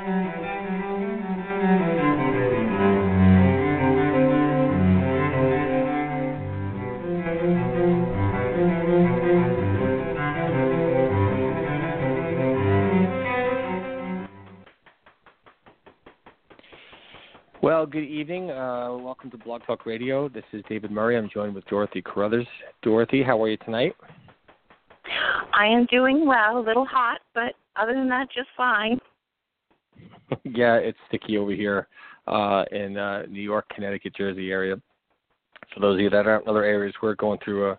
Well, good evening. Uh, welcome to Blog Talk Radio. This is David Murry. I'm joined with Dorothy Carruthers. Dorothy, how are you tonight? I am doing well. A little hot, but other than that, just fine. yeah, it's sticky over here uh, in uh, New York, Connecticut, Jersey area. For those of you that aren't in other areas, we're going through a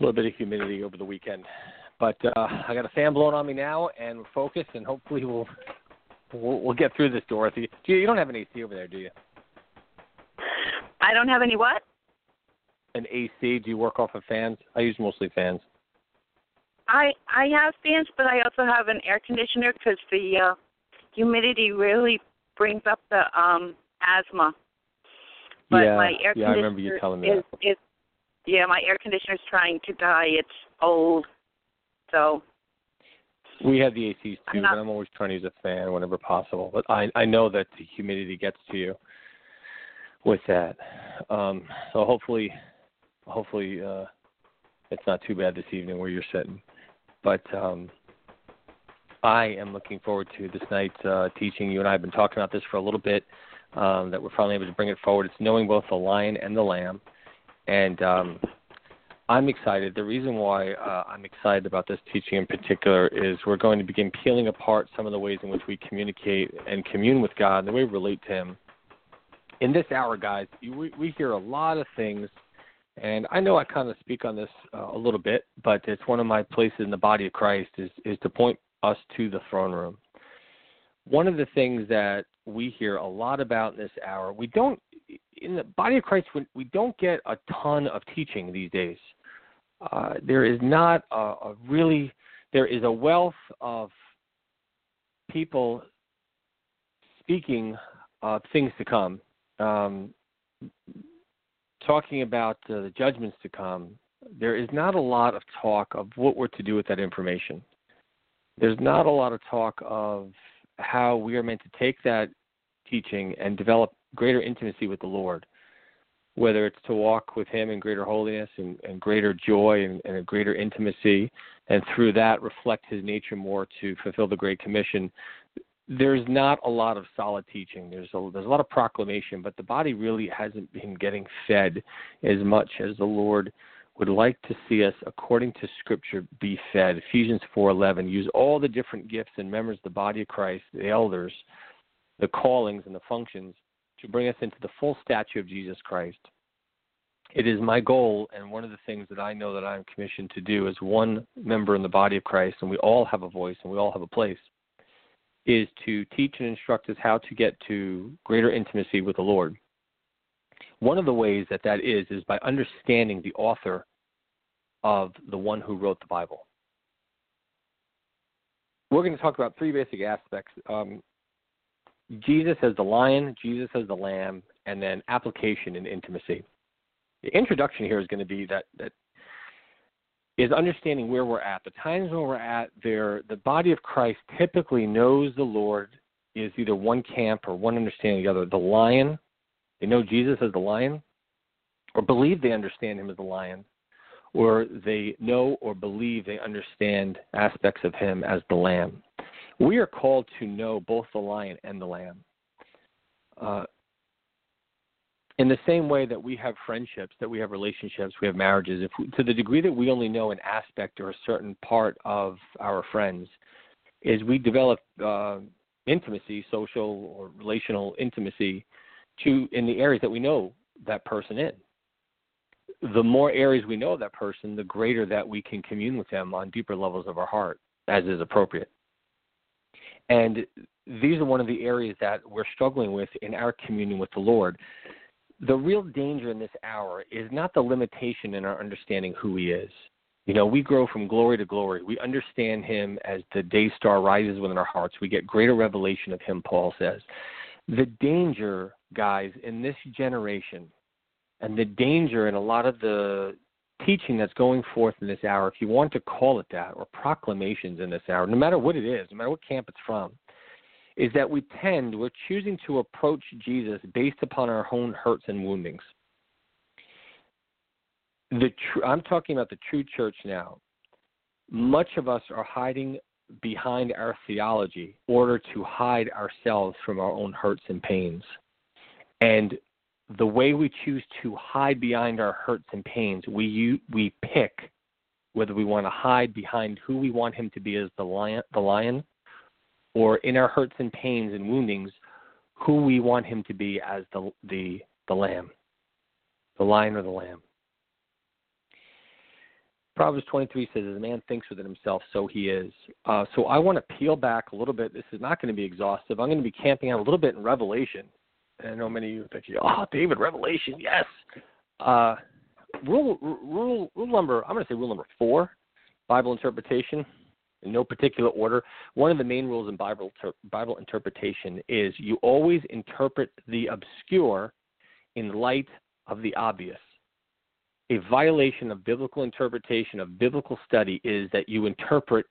little bit of humidity over the weekend. But uh, I got a fan blowing on me now, and we're focused, and hopefully we'll we'll, we'll get through this, Dorothy. Do you, you don't have an AC over there, do you? I don't have any what? An AC. Do you work off of fans? I use mostly fans. I I have fans, but I also have an air conditioner because the uh, humidity really brings up the um asthma. But yeah, my air yeah, I remember you telling me is, that. is yeah, my air conditioner's trying to die. It's old, so We have the ACs I'm too, not- but I'm always trying to use a fan whenever possible. But I I know that the humidity gets to you with that. Um, so hopefully, hopefully uh, it's not too bad this evening where you're sitting. But um, I am looking forward to this night's uh, teaching. You and I have been talking about this for a little bit. Um, that we're finally able to bring it forward. It's knowing both the lion and the lamb, and um, I'm excited. The reason why uh, I'm excited about this teaching in particular is we're going to begin peeling apart some of the ways in which we communicate and commune with God and the way we relate to Him. In this hour, guys, we, we hear a lot of things, and I know I kind of speak on this uh, a little bit, but it's one of my places in the body of Christ is, is to point us to the throne room. One of the things that we hear a lot about in this hour, we don't in the body of Christ, we- don't get a ton of teaching these days uh, there is not a, a really there is a wealth of people speaking of things to come, um, talking about uh, the judgments to come. There is not a lot of talk of what we're to do with that information. There's not a lot of talk of how we are meant to take that teaching and develop greater intimacy with the Lord whether it's to walk with him in greater holiness and, and greater joy and, and, a greater intimacy, and through that reflect his nature more to fulfill the Great Commission. There's not a lot of solid teaching. There's a, there's a lot of proclamation, but the body really hasn't been getting fed as much as the Lord would like to see us, according to Scripture, be fed. Ephesians 4:11. Use all the different gifts and members of the body of Christ, the elders, the callings and the functions to bring us into the full stature of Jesus Christ. It is my goal, and one of the things that I know that I'm commissioned to do as one member in the body of Christ, and we all have a voice and we all have a place, is to teach and instruct us how to get to greater intimacy with the Lord. One of the ways that that is is by understanding the author of the one who wrote the Bible. We're going to talk about three basic aspects. Um, Jesus as the lion, Jesus as the lamb, and then application and intimacy. The introduction here is going to be that that is understanding where we're at. The times when we're at, there the body of Christ typically knows the Lord is either one camp or one understanding the other. The lion, they know Jesus as the lion, or believe they understand him as the lion, or they know or believe they understand aspects of him as the lamb. We are called to know both the lion and the lamb. Uh, in the same way that we have friendships, that we have relationships, we have marriages, if we, to the degree that we only know an aspect or a certain part of our friends, is we develop uh, intimacy, social or relational intimacy, to in the areas that we know that person in. The more areas we know that person, the greater that we can commune with them on deeper levels of our heart, as is appropriate. And these are one of the areas that we're struggling with in our communion with the Lord. The real danger in this hour is not the limitation in our understanding who He is. You know, we grow from glory to glory. We understand Him as the day star rises within our hearts. We get greater revelation of Him, Paul says. The danger, guys, in this generation, and the danger in a lot of the teaching that's going forth in this hour, if you want to call it that, or proclamations in this hour, no matter what it is, no matter what camp it's from, is that we tend, we're choosing to approach Jesus based upon our own hurts and woundings. The tr- I'm talking about the true church now. Much of us are hiding behind our theology in order to hide ourselves from our own hurts and pains. And the way we choose to hide behind our hurts and pains, we we pick whether we want to hide behind who we want him to be as the lion, the lion or in our hurts and pains and woundings, who we want him to be as the the the lamb, the lion or the lamb. Proverbs 23 says, "As a man thinks within himself, so he is." Uh, so I want to peel back a little bit. This is not going to be exhaustive. I'm going to be camping out a little bit in Revelation. And I know many of you think, "Oh, David, Revelation, yes." Uh, rule, rule, rule number. I'm going to say rule number four, Bible interpretation in no particular order. One of the main rules in Bible Bible interpretation is you always interpret the obscure in light of the obvious. A violation of biblical interpretation of biblical study is that you interpret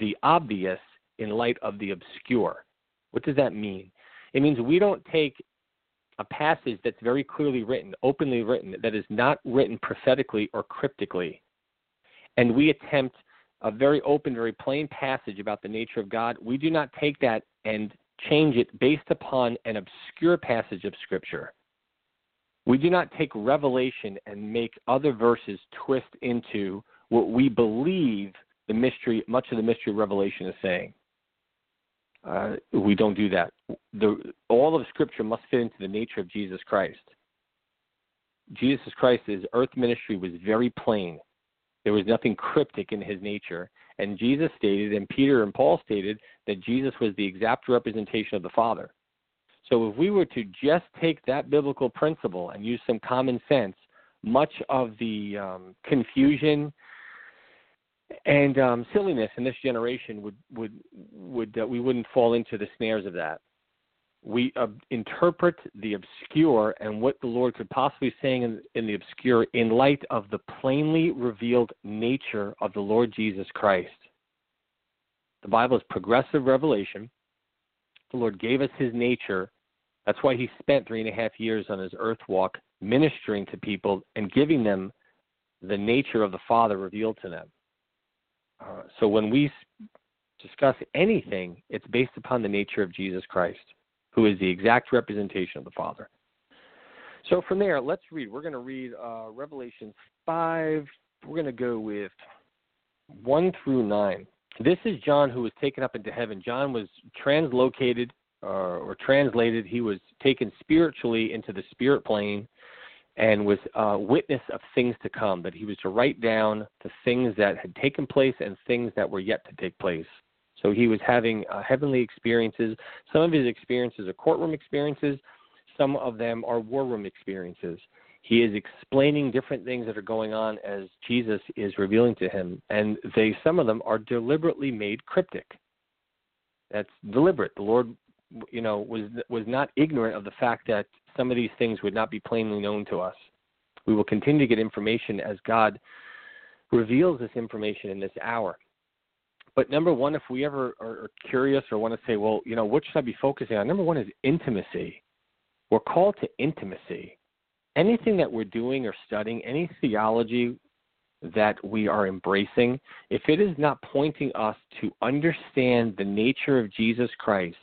the obvious in light of the obscure. What does that mean? It means we don't take a passage that's very clearly written, openly written, that is not written prophetically or cryptically, and we attempt a very open, very plain passage about the nature of God, we do not take that and change it based upon an obscure passage of Scripture. We do not take revelation and make other verses twist into what we believe the mystery, much of the mystery of Revelation is saying. Uh, we don't do that. The, all of Scripture must fit into the nature of Jesus Christ. Jesus Christ's earth ministry was very plain. There was nothing cryptic in his nature. And Jesus stated, and Peter and Paul stated, that Jesus was the exact representation of the Father. So if we were to just take that biblical principle and use some common sense, much of the um, confusion and um, silliness in this generation would would would uh, we wouldn't fall into the snares of that we uh, interpret the obscure and what the Lord could possibly be saying in, in the obscure in light of the plainly revealed nature of the Lord Jesus Christ. The Bible is progressive revelation. The Lord gave us his nature. That's why he spent three and a half years on his earth walk ministering to people and giving them the nature of the Father revealed to them. Uh, so when we discuss anything, it's based upon the nature of Jesus Christ who is the exact representation of the Father. So from there, let's read. We're going to read uh, Revelation 5. We're going to go with 1 through 9. This is John who was taken up into heaven. John was translocated uh, or translated. He was taken spiritually into the spirit plane and was a witness of things to come, that he was to write down the things that had taken place and things that were yet to take place. So he was having uh, heavenly experiences. Some of his experiences are courtroom experiences, some of them are war room experiences. He is explaining different things that are going on as Jesus is revealing to him, and they some of them are deliberately made cryptic. That's deliberate. The Lord, you know, was was not ignorant of the fact that some of these things would not be plainly known to us. We will continue to get information as God reveals this information in this hour. But number one, if we ever are curious or want to say, well, you know, what should I be focusing on? Number one is intimacy. We're called to intimacy. Anything that we're doing or studying, any theology that we are embracing, if it is not pointing us to understand the nature of Jesus Christ,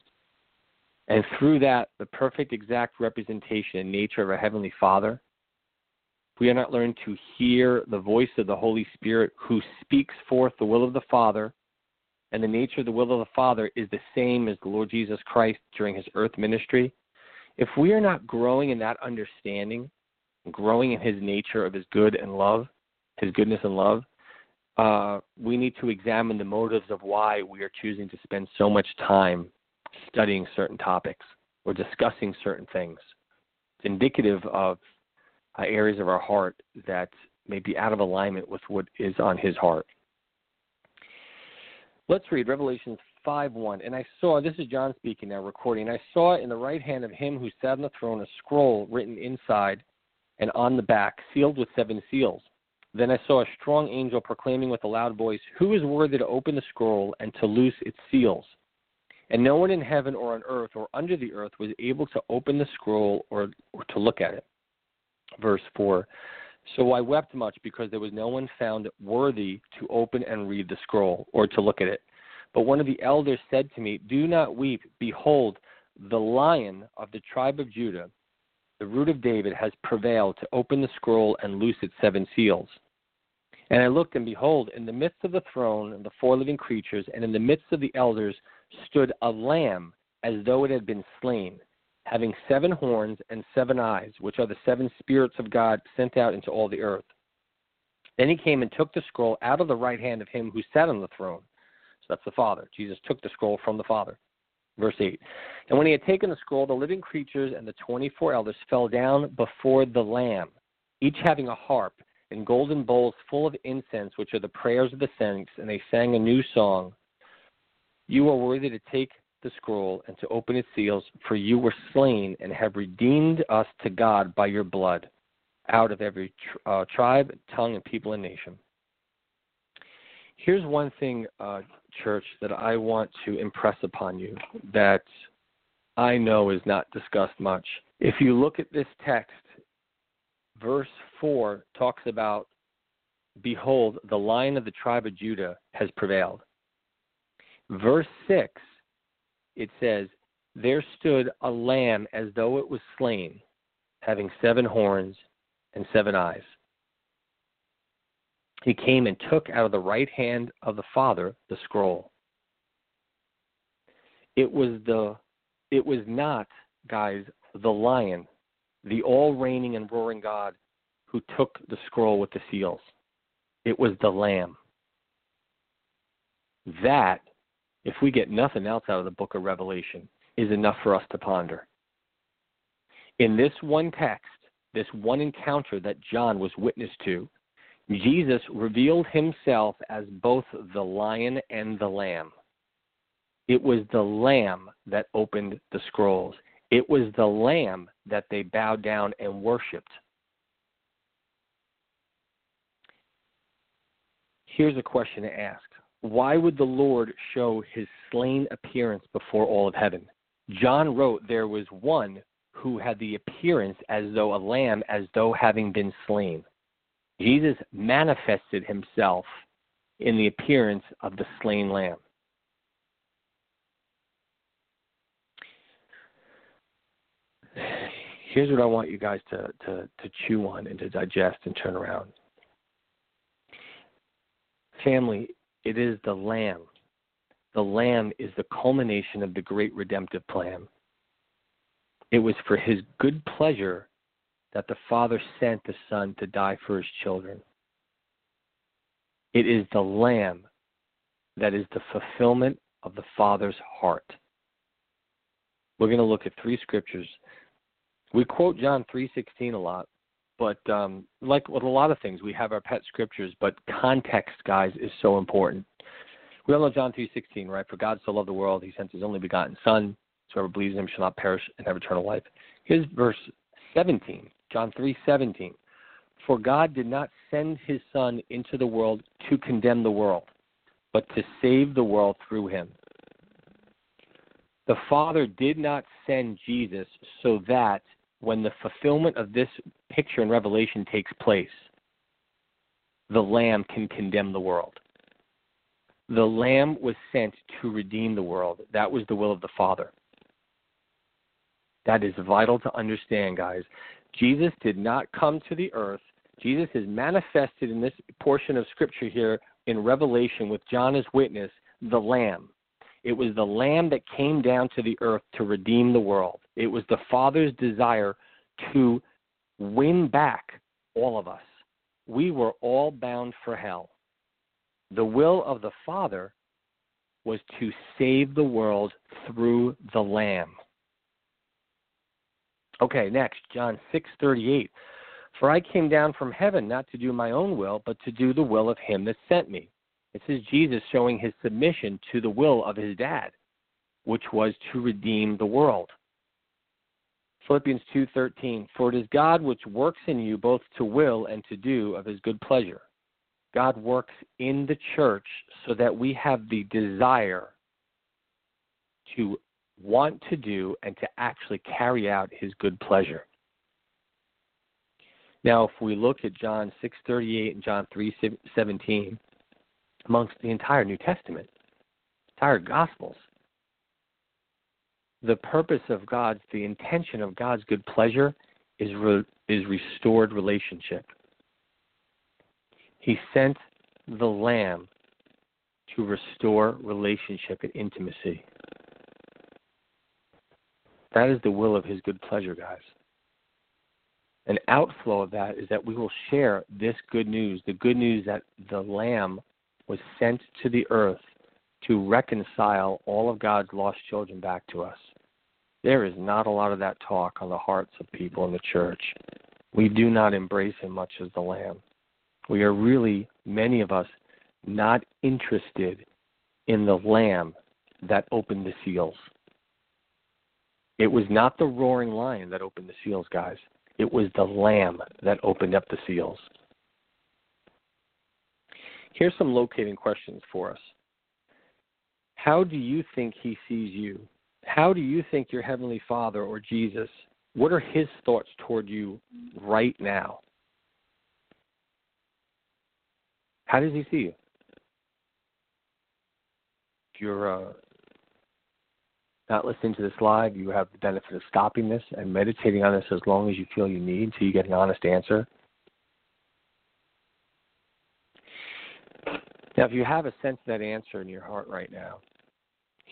and through that, the perfect exact representation and nature of our Heavenly Father, we are not learned to hear the voice of the Holy Spirit who speaks forth the will of the Father and the nature of the will of the Father is the same as the Lord Jesus Christ during his earth ministry, if we are not growing in that understanding, growing in his nature of his good and love, his goodness and love, uh, we need to examine the motives of why we are choosing to spend so much time studying certain topics or discussing certain things. It's indicative of uh, areas of our heart that may be out of alignment with what is on his heart. Let's read Revelations 5 1. And I saw, this is John speaking now, recording. I saw in the right hand of him who sat on the throne a scroll written inside and on the back, sealed with seven seals. Then I saw a strong angel proclaiming with a loud voice, Who is worthy to open the scroll and to loose its seals? And no one in heaven or on earth or under the earth was able to open the scroll or, or to look at it. Verse 4 So I wept much because there was no one found worthy to open and read the scroll or to look at it. But one of the elders said to me, Do not weep. Behold, the lion of the tribe of Judah, the root of David, has prevailed to open the scroll and loose its seven seals. And I looked, and behold, in the midst of the throne and the four living creatures, and in the midst of the elders, stood a lamb as though it had been slain, having seven horns and seven eyes, which are the seven spirits of God sent out into all the earth. Then he came and took the scroll out of the right hand of him who sat on the throne. So that's the Father. Jesus took the scroll from the Father. Verse 8. And when he had taken the scroll, the living creatures and the 24 elders fell down before the Lamb, each having a harp and golden bowls full of incense, which are the prayers of the saints, and they sang a new song. You are worthy to take the scroll and to open its seals, for you were slain and have redeemed us to God by your blood out of every uh, tribe, tongue, and people and nation. Here's one thing, uh, church, that I want to impress upon you that I know is not discussed much. If you look at this text, verse 4 talks about, Behold, the lion of the tribe of Judah has prevailed. Verse 6, it says, There stood a lamb as though it was slain, having seven horns and seven eyes. He came and took out of the right hand of the Father the scroll. It was the it was not, guys, the lion, the all reigning and roaring God who took the scroll with the seals. It was the lamb. That if we get nothing else out of the book of Revelation, is enough for us to ponder. In this one text, this one encounter that John was witness to, Jesus revealed himself as both the lion and the lamb. It was the lamb that opened the scrolls. It was the lamb that they bowed down and worshiped. Here's a question to ask why would the Lord show his slain appearance before all of heaven? John wrote there was one who had the appearance as though a lamb, as though having been slain. Jesus manifested himself in the appearance of the slain lamb. Here's what I want you guys to, to, to chew on and to digest and turn around. Family, it is the Lamb. The Lamb is the culmination of the great redemptive plan. It was for his good pleasure that the Father sent the Son to die for his children. It is the Lamb that is the fulfillment of the Father's heart. We're going to look at three scriptures. We quote John 3:16 a lot, but um, like with a lot of things, we have our pet scriptures, but context, guys, is so important. We all know John 3.16, right? For God so loved the world, he sent his only begotten Son. So whoever believes in him shall not perish and have eternal life. Here's verse 17, John 3.17. For God did not send his Son into the world to condemn the world, but to save the world through him. The Father did not send Jesus so that when the fulfillment of this picture in Revelation takes place, the Lamb can condemn the world. The Lamb was sent to redeem the world. That was the will of the Father. That is vital to understand, guys. Jesus did not come to the earth. Jesus is manifested in this portion of Scripture here in Revelation with John as witness, the Lamb. It was the Lamb that came down to the earth to redeem the world. It was the Father's desire to win back all of us. We were all bound for hell. The will of the Father was to save the world through the Lamb. Okay, next, John 6:38. For I came down from heaven not to do my own will, but to do the will of him that sent me. This is Jesus showing his submission to the will of his dad, which was to redeem the world. Philippians 2:13 For it is God which works in you both to will and to do of his good pleasure. God works in the church so that we have the desire to want to do and to actually carry out his good pleasure. Now, if we look at John 6:38 and John 3:17, amongst the entire New Testament, entire Gospels, the purpose of God's, the intention of God's good pleasure is re, is restored relationship. He sent the Lamb to restore relationship and intimacy. That is the will of His good pleasure, guys. An outflow of that is that we will share this good news the good news that the Lamb was sent to the earth to reconcile all of God's lost children back to us. There is not a lot of that talk on the hearts of people in the church. We do not embrace Him much as the Lamb. We are really, many of us, not interested in the Lamb that opened the seals. It was not the roaring lion that opened the seals, guys. It was the Lamb that opened up the seals. Here's some locating questions for us. How do you think he sees you? How do you think your Heavenly Father or Jesus, what are his thoughts toward you right now? How does he see you? If you're uh, not listening to this live, you have the benefit of stopping this and meditating on this as long as you feel you need until you get an honest answer. Now, if you have a sense of that answer in your heart right now,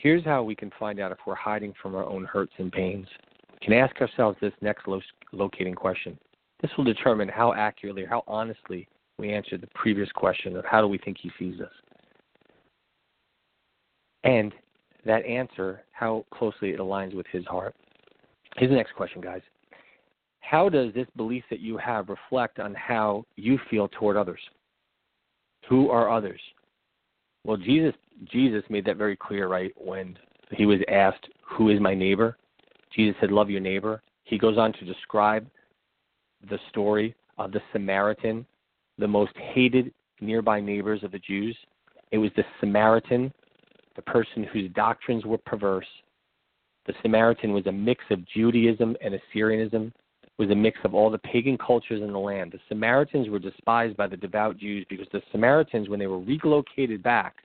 here's how we can find out if we're hiding from our own hurts and pains. We can ask ourselves this next lo- locating question. This will determine how accurately or how honestly we answered the previous question of how do we think he sees us. And that answer, how closely it aligns with his heart. Here's the next question, guys. How does this belief that you have reflect on how you feel toward others? Who are others? Well, Jesus Jesus made that very clear, right? When he was asked, "Who is my neighbor?" Jesus said, "Love your neighbor." He goes on to describe the story of the Samaritan, the most hated nearby neighbors of the Jews. It was the Samaritan, the person whose doctrines were perverse. The Samaritan was a mix of Judaism and Assyrianism was a mix of all the pagan cultures in the land. The Samaritans were despised by the devout Jews because the Samaritans, when they were relocated back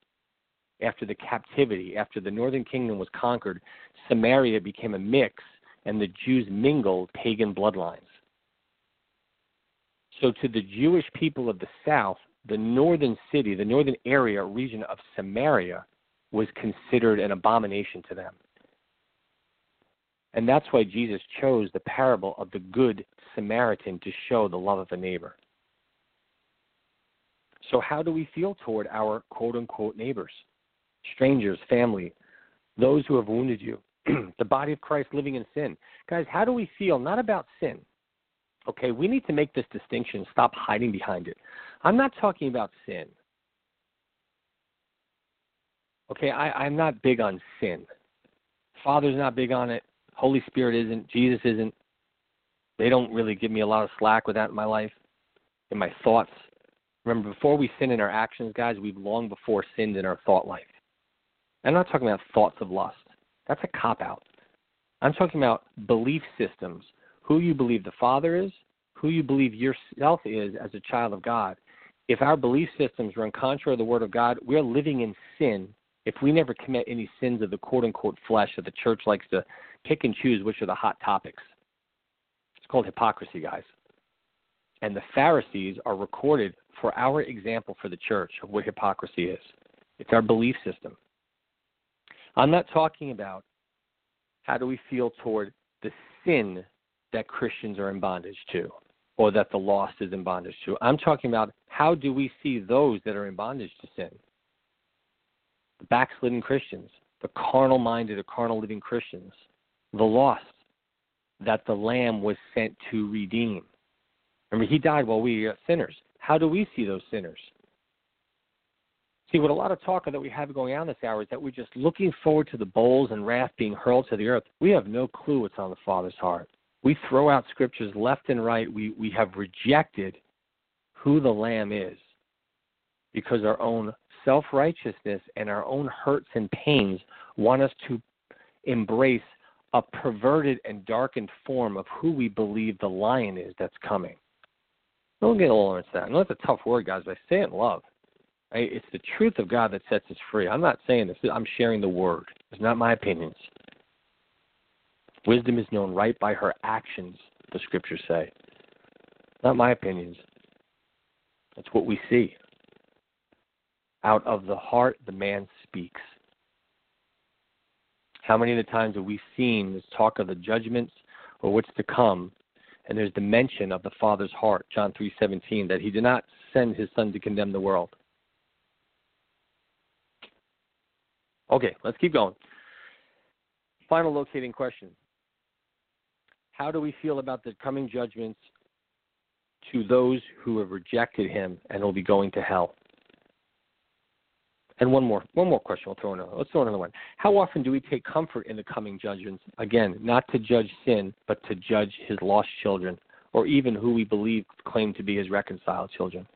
after the captivity, after the northern kingdom was conquered, Samaria became a mix and the Jews mingled pagan bloodlines. So, to the Jewish people of the south, the northern city, the northern area, region of Samaria, was considered an abomination to them. And that's why Jesus chose the parable of the Good Samaritan to show the love of a neighbor. So, how do we feel toward our quote unquote neighbors, strangers, family, those who have wounded you, the body of Christ living in sin? Guys, how do we feel not about sin? Okay, we need to make this distinction, stop hiding behind it. I'm not talking about sin. Okay, I, I'm not big on sin. Father's not big on it. Holy Spirit isn't, Jesus isn't. They don't really give me a lot of slack with that in my life, in my thoughts. Remember, before we sin in our actions, guys, we've long before sinned in our thought life. I'm not talking about thoughts of lust. That's a cop out. I'm talking about belief systems who you believe the Father is, who you believe yourself is as a child of God. If our belief systems run contrary to the Word of God, we're living in sin if we never commit any sins of the quote unquote flesh that the church likes to pick and choose which are the hot topics. It's called hypocrisy, guys. And the Pharisees are recorded for our example for the church of what hypocrisy is. It's our belief system. I'm not talking about how do we feel toward the sin that Christians are in bondage to or that the lost is in bondage to. I'm talking about how do we see those that are in bondage to sin? the backslidden Christians, the carnal minded or carnal living Christians, the lost that the Lamb was sent to redeem. Remember, he died while we were sinners. How do we see those sinners? See, what a lot of talk that we have going on this hour is that we're just looking forward to the bowls and wrath being hurled to the earth. We have no clue what's on the Father's heart. We throw out scriptures left and right. We, we have rejected who the Lamb is because our own self righteousness and our own hurts and pains want us to embrace a perverted and darkened form of who we believe the lion is that's coming. Don't get a little into that. I know it's a tough word, guys, but I say it in love. It's the truth of God that sets us free. I'm not saying this. I'm sharing the word. It's not my opinions. Wisdom is known right by her actions, the scriptures say. Not my opinions. That's what we see. Out of the heart, the man speaks. How many of the times have we seen this talk of the judgments or what's to come, and there's the mention of the Father's heart, John 3:17, that He did not send His Son to condemn the world, Okay, let's keep going. Final locating question How do we feel about the coming judgments to those who have rejected him and will be going to hell? And one more, one more question. We'll throw another. Let's throw another one. How often do we take comfort in the coming judgments? Again, not to judge sin, but to judge his lost children, or even who we believe claim to be his reconciled children.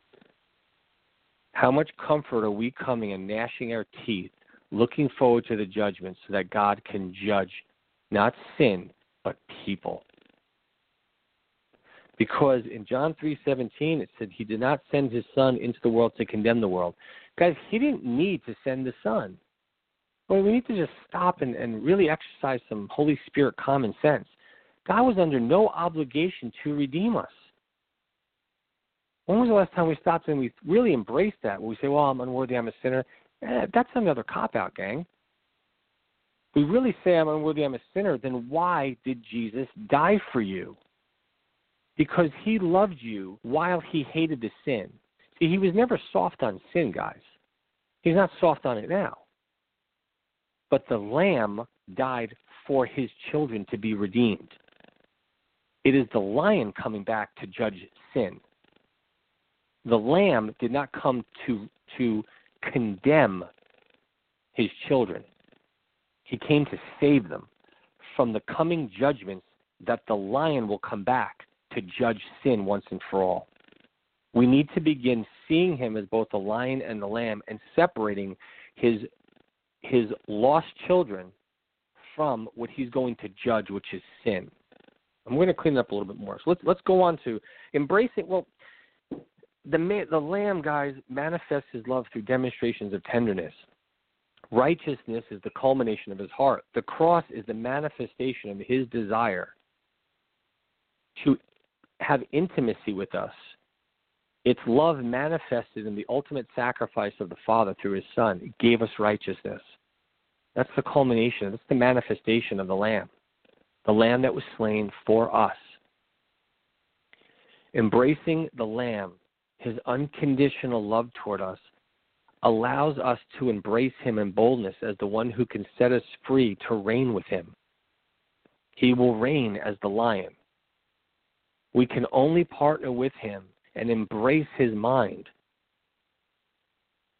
How much comfort are we coming and gnashing our teeth looking forward to the judgment so that God can judge not sin, but people. Because in John 3:17 it said he did not send his son into the world to condemn the world. Guys, he didn't need to send the son. Well, we need to just stop and, and really exercise some Holy Spirit common sense. God was under no obligation to redeem us. When was the last time we stopped and we really embraced that? When we say, "Well, I'm unworthy, I'm a sinner," Eh, that's another cop out, gang. We really say I'm unworthy, I'm a sinner, then why did Jesus die for you? Because he loved you while he hated the sin. See, he was never soft on sin, guys. He's not soft on it now. But the Lamb died for his children to be redeemed. It is the lion coming back to judge sin. The Lamb did not come to to condemn his children. He came to save them from the coming judgments that the lion will come back to judge sin once and for all. We need to begin seeing him as both the lion and the lamb and separating his his lost children from what he's going to judge, which is sin. I'm going to clean it up a little bit more. So let's let's go on to embracing. Well, the the lamb guys manifests his love through demonstrations of tenderness. Righteousness is the culmination of his heart. The cross is the manifestation of his desire to have intimacy with us. It's love manifested in the ultimate sacrifice of the Father through his Son. It gave us righteousness. That's the culmination, that's the manifestation of the Lamb. The Lamb that was slain for us. Embracing the Lamb his unconditional love toward us allows us to embrace him in boldness as the one who can set us free to reign with him. He will reign as the lion. We can only partner with him and embrace his mind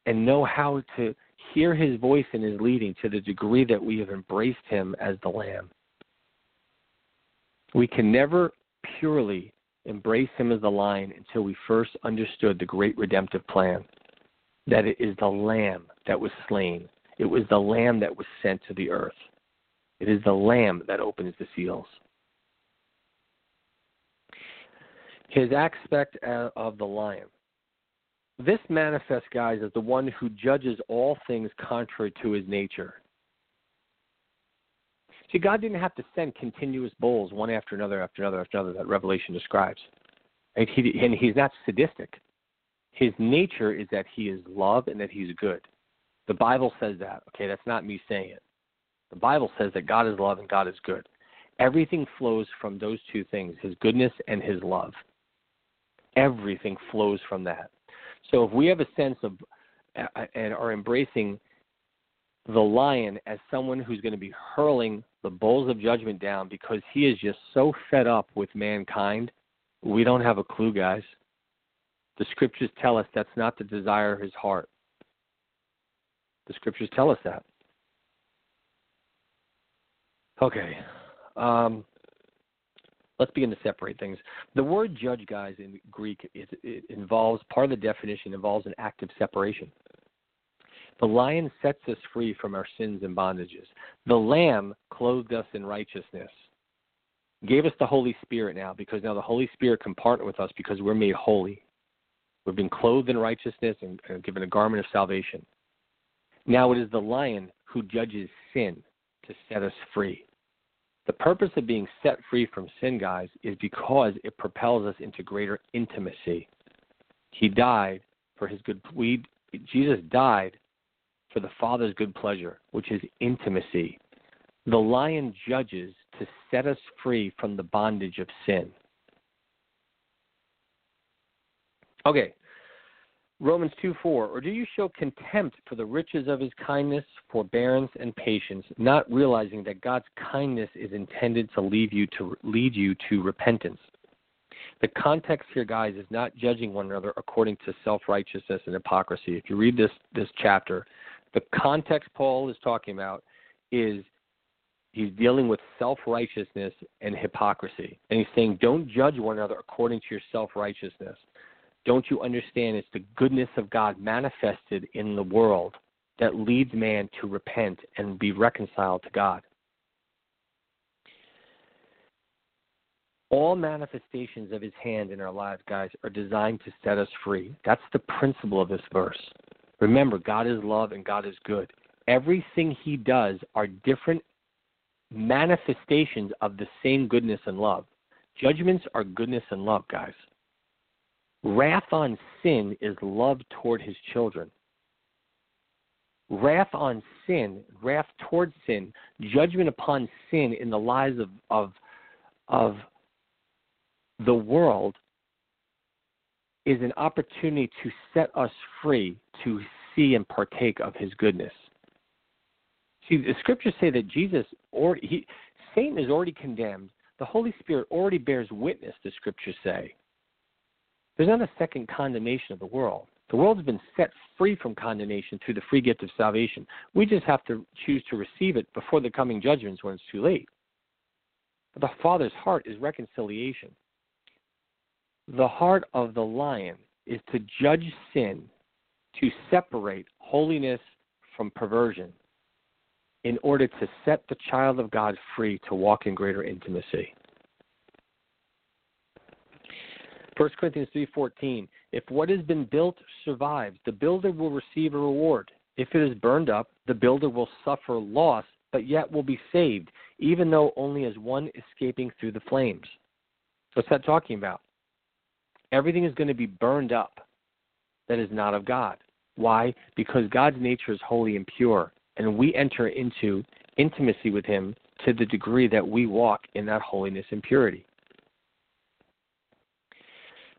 and know how to hear his voice and his leading to the degree that we have embraced him as the lamb. We can never purely embrace him as the lion until we first understood the great redemptive plan that it is the lamb that was slain. It was the lamb that was sent to the earth. It is the lamb that opens the seals. His aspect of the lion. This manifests, guys, as the one who judges all things contrary to his nature. See, God didn't have to send continuous bowls one after another after another after another that Revelation describes. He, and he's not sadistic. His nature is that he is love and that he's good. The Bible says that. Okay, that's not me saying it. The Bible says that God is love and God is good. Everything flows from those two things his goodness and his love. Everything flows from that. So if we have a sense of uh, and are embracing the lion as someone who's going to be hurling the bowls of judgment down because he is just so fed up with mankind. We don't have a clue, guys. The scriptures tell us that's not the desire of his heart. The scriptures tell us that. Okay. Um, let's begin to separate things. The word judge, guys, in Greek, it, it involves part of the definition involves an active separation. The lion sets us free from our sins and bondages. The lamb clothed us in righteousness. Gave us the Holy Spirit now because now the Holy Spirit can partner with us because we're made holy. We've been clothed in righteousness and, given a garment of salvation. Now it is the lion who judges sin to set us free. The purpose of being set free from sin, guys, is because it propels us into greater intimacy. He died for his good. We Jesus died for the Father's good pleasure, which is intimacy. The lion judges to set us free from the bondage of sin. Okay, Romans 2 4. Or do you show contempt for the riches of his kindness, forbearance, and patience, not realizing that God's kindness is intended to lead you to lead you to repentance? The context here, guys, is not judging one another according to self righteousness and hypocrisy. If you read this this chapter, the context Paul is talking about is he's dealing with self righteousness and hypocrisy. And he's saying, don't judge one another according to your self righteousness. Don't you understand it's the goodness of God manifested in the world that leads man to repent and be reconciled to God? All manifestations of his hand in our lives, guys, are designed to set us free. That's the principle of this verse. Remember, God is love and God is good. Everything he does are different manifestations of the same goodness and love. Judgments are goodness and love, guys. Wrath on sin is love toward his children. Wrath on sin, wrath toward sin, judgment upon sin in the lives of, of, of the world is an opportunity to set us free to see and partake of his goodness. See, the scriptures say that Jesus or he Satan is already condemned. The Holy Spirit already bears witness, the scriptures say. There's not a second condemnation of the world. The world has been set free from condemnation through the free gift of salvation. We just have to choose to receive it before the coming judgments when it's too late. But the Father's heart is reconciliation. The heart of the lion is to judge sin, to separate holiness from perversion, in order to set the child of God free to walk in greater intimacy. 1 Corinthians 3:14 If what has been built survives the builder will receive a reward. If it is burned up the builder will suffer loss but yet will be saved even though only as one escaping through the flames. What's that talking about everything is going to be burned up that is not of God. Why? Because God's nature is holy and pure and we enter into intimacy with him to the degree that we walk in that holiness and purity.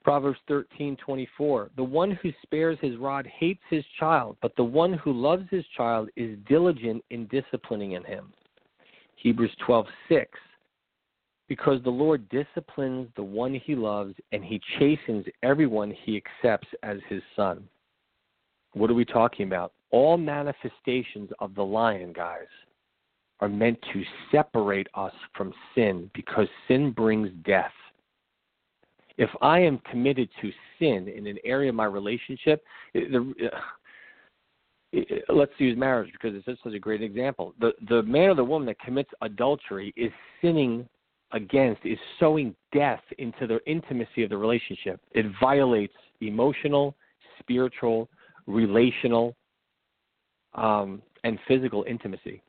Proverbs 13:24 The one who spares his rod hates his child, but the one who loves his child is diligent in disciplining in him. Hebrews 12:6 Because the Lord disciplines the one he loves and he chastens everyone he accepts as his son. What are we talking about? All manifestations of the lion, guys, are meant to separate us from sin because sin brings death if I am committed to sin in an area of my relationship, the, let's use marriage because it's such a great example. The the man or the woman that commits adultery is sinning against, is sowing death into the intimacy of the relationship. It violates emotional, spiritual, relational, um, and physical intimacy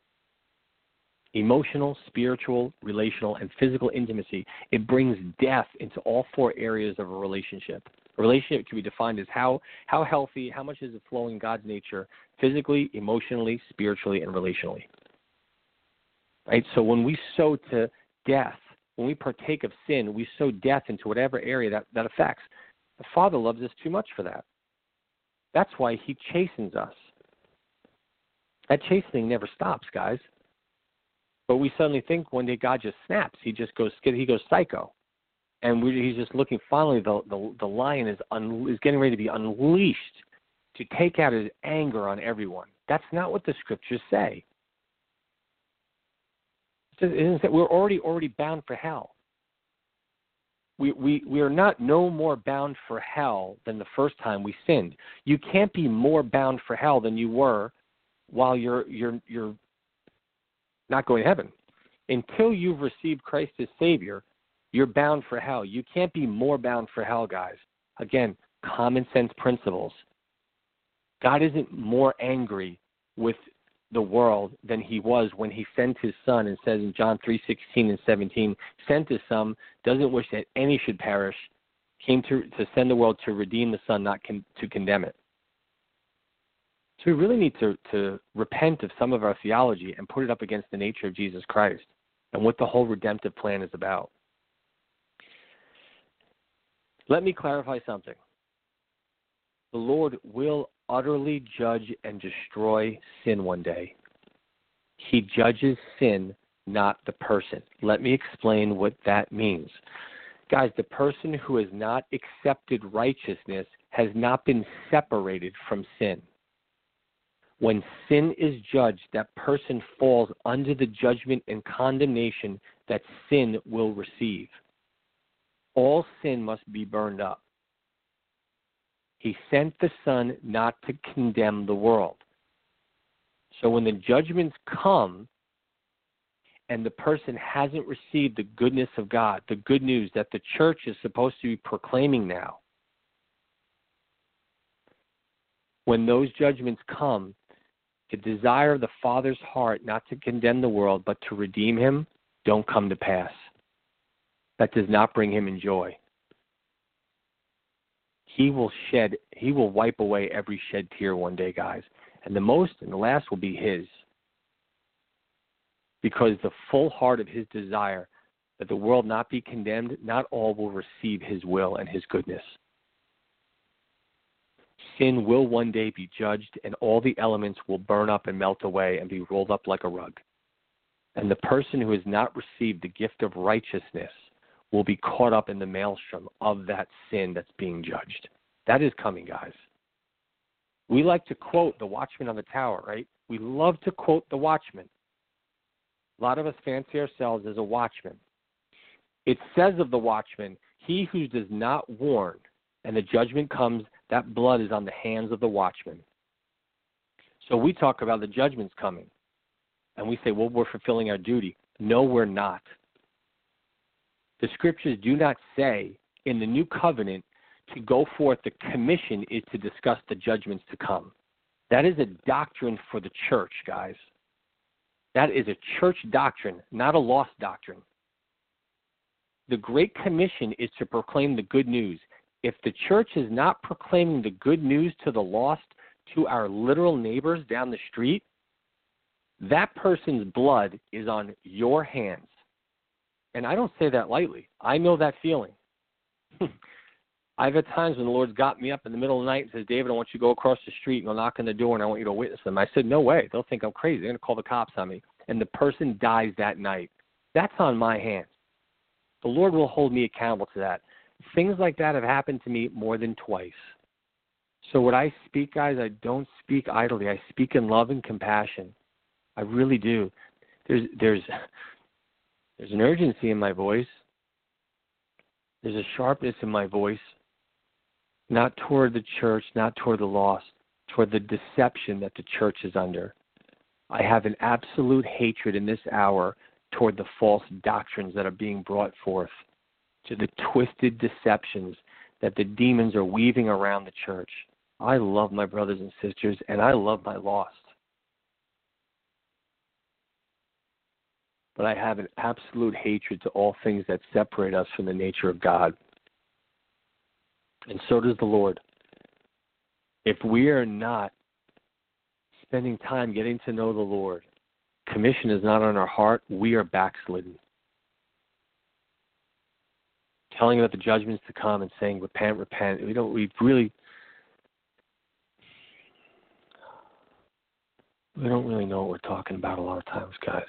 emotional, spiritual, relational, and physical intimacy. It brings death into all four areas of a relationship. A relationship can be defined as how, how healthy, how much is it flowing God's nature physically, emotionally, spiritually, and relationally. Right? So when we sow to death, when we partake of sin, we sow death into whatever area that, that affects. The Father loves us too much for that. That's why He chastens us. That chastening never stops, guys. But we suddenly think one day God just snaps. He just goes he goes psycho, and we, he's just looking. Finally, the the, the lion is un, is getting ready to be unleashed to take out his anger on everyone. That's not what the scriptures say. It says, we're already already bound for hell. We, we, we are not no more bound for hell than the first time we sinned. You can't be more bound for hell than you were while you're you're you're not going to heaven. Until you've received Christ as Savior, you're bound for hell. You can't be more bound for hell, guys. Again, common sense principles. God isn't more angry with the world than he was when he sent his son and says in John 3:16 and 17 sent his son doesn't wish that any should perish came to to send the world to redeem the son not con, to condemn it. So we really need to to repent of some of our theology and put it up against the nature of Jesus Christ and what the whole redemptive plan is about. Let me clarify something. The Lord will utterly judge and destroy sin one day. He judges sin, not the person. Let me explain what that means. Guys, the person who has not accepted righteousness has not been separated from sin. When sin is judged, that person falls under the judgment and condemnation that sin will receive. All sin must be burned up. He sent the Son not to condemn the world. So when the judgments come and the person hasn't received the goodness of God, the good news that the church is supposed to be proclaiming now, when those judgments come, the desire of the Father's heart not to condemn the world but to redeem him don't come to pass. That does not bring him in joy he will shed he will wipe away every shed tear one day guys. And the most and the last will be his. Because the full heart of his desire that the world not be condemned not all will receive his will and his goodness. Sin will one day be judged and all the elements will burn up and melt away and be rolled up like a rug. And the person who has not received the gift of righteousness will be caught up in the maelstrom of that sin that's being judged. That is coming, guys. We like to quote the watchman on the tower, right? We love to quote the watchman. A lot of us fancy ourselves as a watchman. It says of the watchman, he who does not warn, and the judgment comes, that blood is on the hands of the watchman. So we talk about the judgments coming, and we say, well, we're fulfilling our duty. No, we're not. The scriptures do not say in the new covenant to go forth, the commission is to discuss the judgments to come. That is a doctrine for the church, guys. That is a church doctrine, not a lost doctrine. The Great Commission is to proclaim the good news. If the church is not proclaiming the good news to the lost, to our literal neighbors down the street, that person's blood is on your hands. And I don't say that lightly. I know that feeling. I've had times when the Lord's got me up in the middle of the night and says, David, I want you to go across the street and go knock on the door and I want you to witness them. I said, No way. They'll think I'm crazy. They're going to call the cops on me. And the person dies that night. That's on my hands. The Lord will hold me accountable to that. Things like that have happened to me more than twice. So, what I speak, guys, I don't speak idly. I speak in love and compassion. I really do. There's, there's, there's an urgency in my voice. There's a sharpness in my voice, not toward the church, not toward the lost, toward the deception that the church is under. I have an absolute hatred in this hour toward the false doctrines that are being brought forth, to the twisted deceptions that the demons are weaving around the church. I love my brothers and sisters, and I love my lost. But I have an absolute hatred to all things that separate us from the nature of God. And so does the Lord. If we are not spending time getting to know the Lord, commission is not on our heart, we are backslidden. Telling about the judgments to come and saying, repent, repent. We don't, we really, we don't really know what we're talking about a lot of times, guys.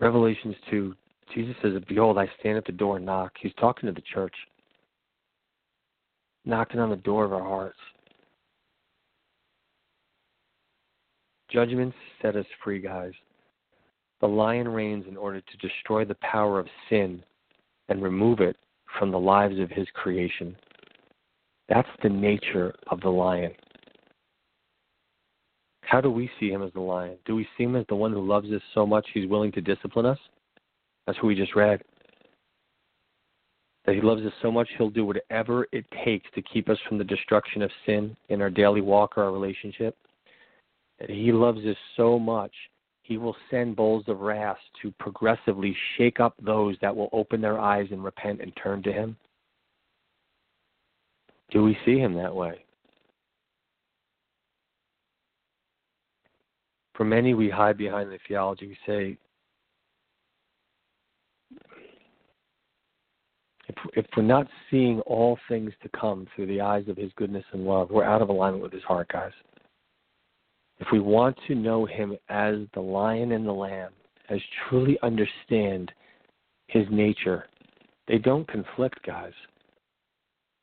Revelations 2, Jesus says, Behold, I stand at the door and knock. He's talking to the church, knocking on the door of our hearts. Judgments set us free, guys. The lion reigns in order to destroy the power of sin and remove it from the lives of his creation. That's the nature of the lion. How do we see him as the lion? Do we see him as the one who loves us so much he's willing to discipline us? That's what we just read. That he loves us so much he'll do whatever it takes to keep us from the destruction of sin in our daily walk or our relationship. That he loves us so much he will send bowls of wrath to progressively shake up those that will open their eyes and repent and turn to him. Do we see him that way? For many, we hide behind the theology. We say, if, if we're not seeing all things to come through the eyes of his goodness and love, we're out of alignment with his heart, guys. If we want to know him as the lion and the lamb, as truly understand his nature, they don't conflict, guys.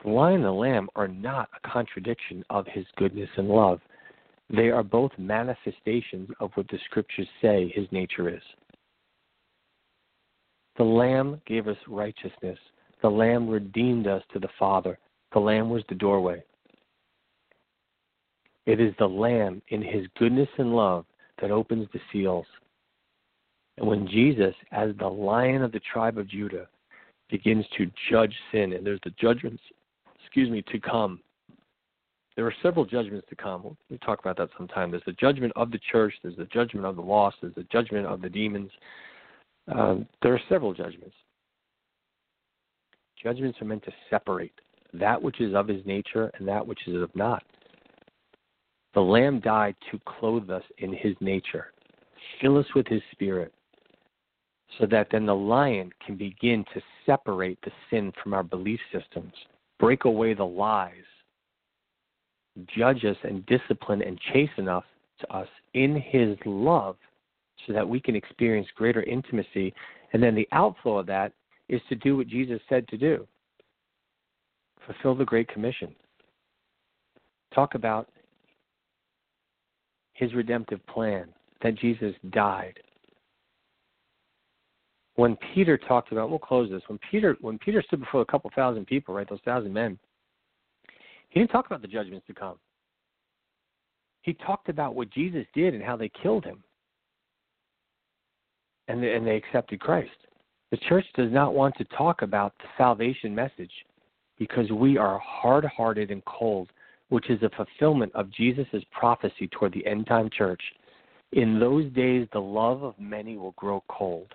The lion and the lamb are not a contradiction of his goodness and love. They are both manifestations of what the scriptures say his nature is. The Lamb gave us righteousness. The Lamb redeemed us to the Father. The Lamb was the doorway. It is the Lamb in his goodness and love that opens the seals. And when Jesus, as the lion of the tribe of Judah, begins to judge sin, and there's the judgments, excuse me, to come, there are several judgments to come. We'll, talk about that sometime. There's the judgment of the church, there's the judgment of the lost, there's the judgment of the demons. Um, there are several judgments. Judgments are meant to separate that which is of his nature and that which is of not. The Lamb died to clothe us in his nature, fill us with his spirit, so that then the lion can begin to separate the sin from our belief systems, break away the lies judge us and discipline and chasten us to us in his love so that we can experience greater intimacy and then the outflow of that is to do what Jesus said to do. Fulfill the great commission. Talk about his redemptive plan that Jesus died. When Peter talked about, we'll close this. When Peter, when Peter stood before a couple thousand people, right, those thousand men, he didn't talk about the judgments to come. He talked about what Jesus did and how they killed him. And they, and they accepted Christ. The church does not want to talk about the salvation message because we are hard hearted and cold, which is a fulfillment of Jesus' prophecy toward the end time church. In those days, the love of many will grow cold.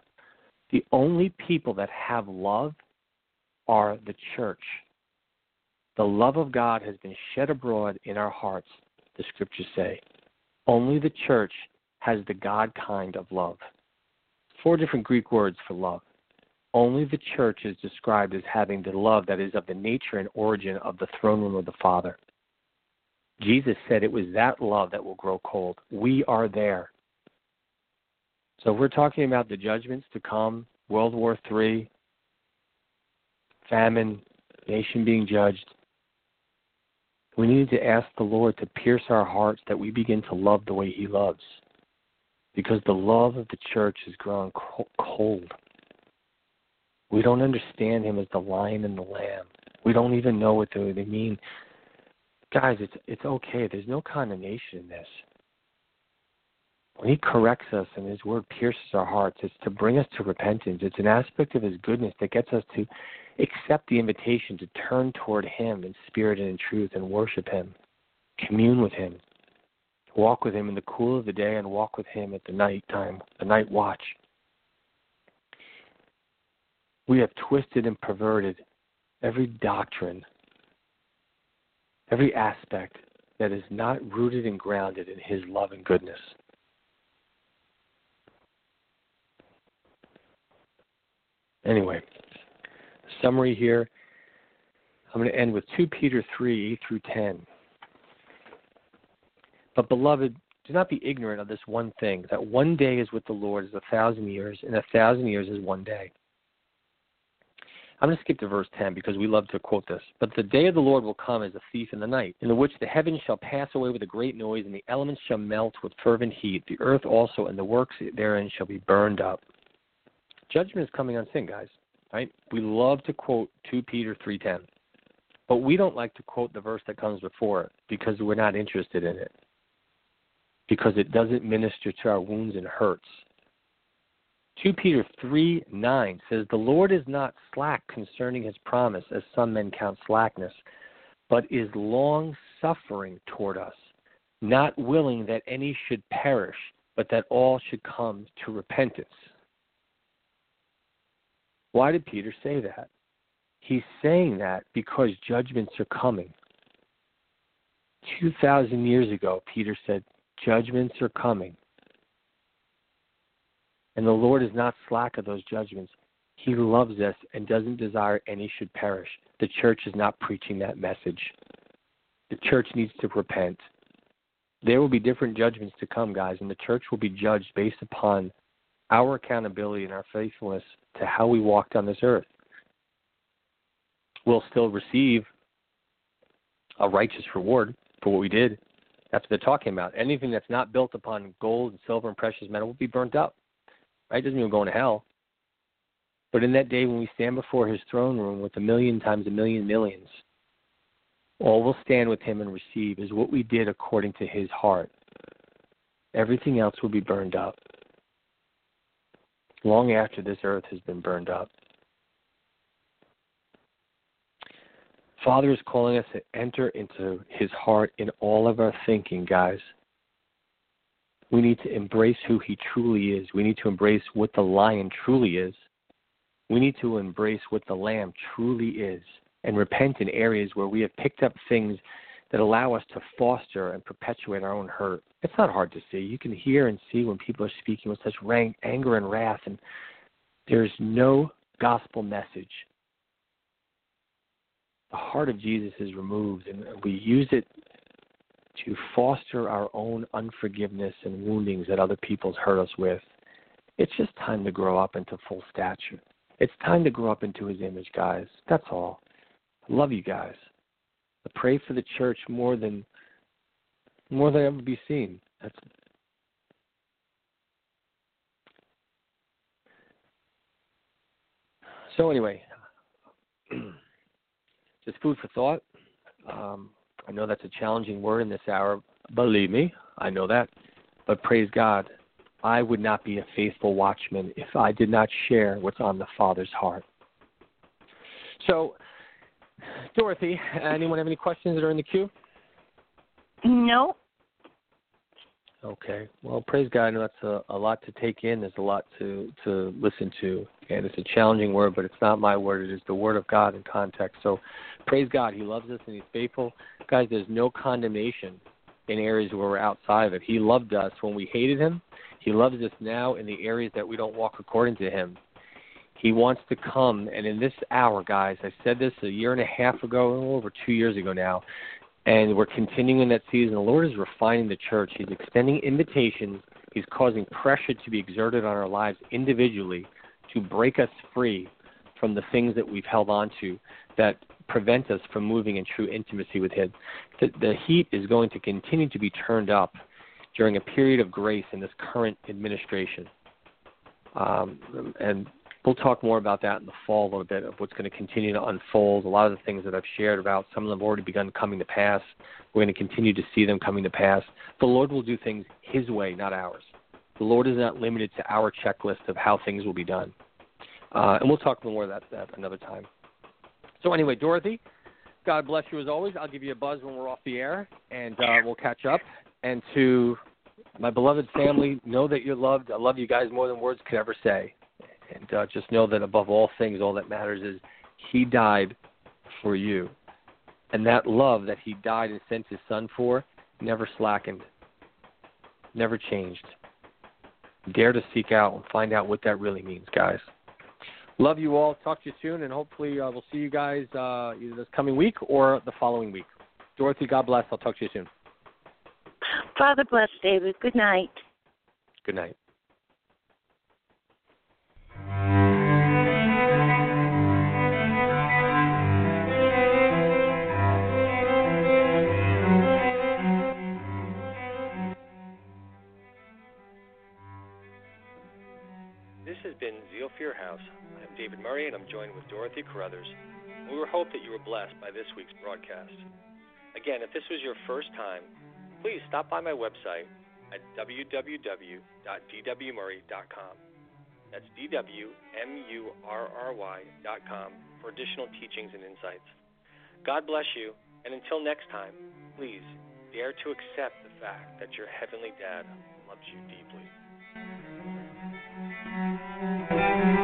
The only people that have love are the church. The love of God has been shed abroad in our hearts, the scriptures say. Only the church has the God kind of love. Four different Greek words for love. Only the church is described as having the love that is of the nature and origin of the throne room of the Father. Jesus said it was that love that will grow cold. We are there. So we're talking about the judgments to come, World War III, famine, nation being judged, we need to ask the Lord to pierce our hearts that we begin to love the way He loves. Because the love of the church has grown cold. We don't understand Him as the lion and the lamb. We don't even know what they mean. Guys, it's it's okay. There's no condemnation in this. When He corrects us and His word pierces our hearts, it's to bring us to repentance. It's an aspect of His goodness that gets us to accept the invitation to turn toward Him in spirit and in truth and worship Him, commune with Him, walk with Him in the cool of the day and walk with Him at the night time, the night watch. We have twisted and perverted every doctrine, every aspect that is not rooted and grounded in His love and goodness. Anyway, summary here. I'm going to end with 2 Peter 3 through 10. But, beloved, Do not be ignorant of this one thing, that one day is with the Lord as a thousand years, and a thousand years is one day. I'm going to skip to verse 10 because we love to quote this. But the day of the Lord will come as a thief in the night, in which the heavens shall pass away with a great noise, and the elements shall melt with fervent heat. The earth also and the works therein shall be burned up. Judgment is coming on sin, guys. Right? We love to quote 2 Peter 3:10, but we don't like to quote the verse that comes before it because we're not interested in it. Because it doesn't minister to our wounds and hurts. 2 Peter 3 9 says, The Lord is not slack concerning his promise, as some men count slackness, but is long suffering toward us, not willing that any should perish, but that all should come to repentance. Why did Peter say that? He's saying that because judgments are coming. 2,000 years ago, Peter said, Judgments are coming. And the Lord is not slack of those judgments. He loves us and doesn't desire any should perish. The church is not preaching that message. The church needs to repent. There will be different judgments to come, guys, and the church will be judged based upon our accountability and our faithfulness to how we walked on this earth. We'll still receive a righteous reward for what we did. That's what they're talking about. Anything that's not built upon gold and silver and precious metal will be burnt up. Right? It Doesn't mean we're going to hell. But in that day when we stand before his throne room with a million times a million millions, all we'll stand with him and receive is what we did according to his heart. Everything else will be burned up. Long after this earth has been burned up. Father is calling us to enter into his heart in all of our thinking, guys. We need to embrace who he truly is. We need to embrace what the lion truly is. We need to embrace what the lamb truly is and repent in areas where we have picked up things that allow us to foster and perpetuate our own hurt. It's not hard to see. You can hear and see when people are speaking with such rank, anger and wrath, and there's no gospel message. The heart of Jesus is removed, and we use it to foster our own unforgiveness and woundings that other people's hurt us with. It's just time to grow up into full stature. It's time to grow up into his image, guys. That's all. I love you guys. Pray for the church more than more than ever be seen. That's so anyway, just food for thought. Um, I know that's a challenging word in this hour. Believe me, I know that. But praise God, I would not be a faithful watchman if I did not share what's on the Father's heart. So, Dorothy, anyone have any questions that are in the queue? No. Okay. Well, praise God. I know that's a, a lot to take in. There's a lot to to listen to, and it's a challenging word, but it's not my word. It is the word of God in context. So, praise God. He loves us and He's faithful, guys. There's no condemnation in areas where we're outside of it. He loved us when we hated Him. He loves us now in the areas that we don't walk according to Him. He wants to come, and in this hour, guys, I said this a year and a half ago, a little over two years ago now and we're continuing that season. The Lord is refining the church. He's extending invitations. He's causing pressure to be exerted on our lives individually to break us free from the things that we've held on to that prevent us from moving in true intimacy with Him. The, the heat is going to continue to be turned up during a period of grace in this current administration. Um, and we'll talk more about that in the fall a little bit of what's going to continue to unfold. A lot of the things that I've shared about, some of them have already begun coming to pass. We're going to continue to see them coming to pass. The Lord will do things His way, not ours. The Lord is not limited to our checklist of how things will be done. Uh, and we'll talk more about that another time. So, anyway, Dorothy, God bless you as always. I'll give you a buzz when we're off the air, and uh, we'll catch up. And to my beloved family, know that you're loved. I love you guys more than words could ever say. And uh, just know that above all things, all that matters is He died for you. And that love that He died and sent His Son for never slackened, never changed. Dare to seek out and find out what that really means, guys. Love you all. Talk to you soon, and hopefully uh, we'll see you guys uh, either this coming week or the following week. Dorothy, God bless. I'll talk to you soon. Father bless, David. Good night. Good night. Your House. I'm David Murry, and I'm joined with Dorothy Carruthers. We hope that you were blessed by this week's broadcast. Again, if this was your first time, please stop by my website at www.dwmurry.com. That's D-W-M-U-R-R-Y.com for additional teachings and insights. God bless you, and until next time, please dare to accept the fact that your Heavenly Dad loves you deeply. Música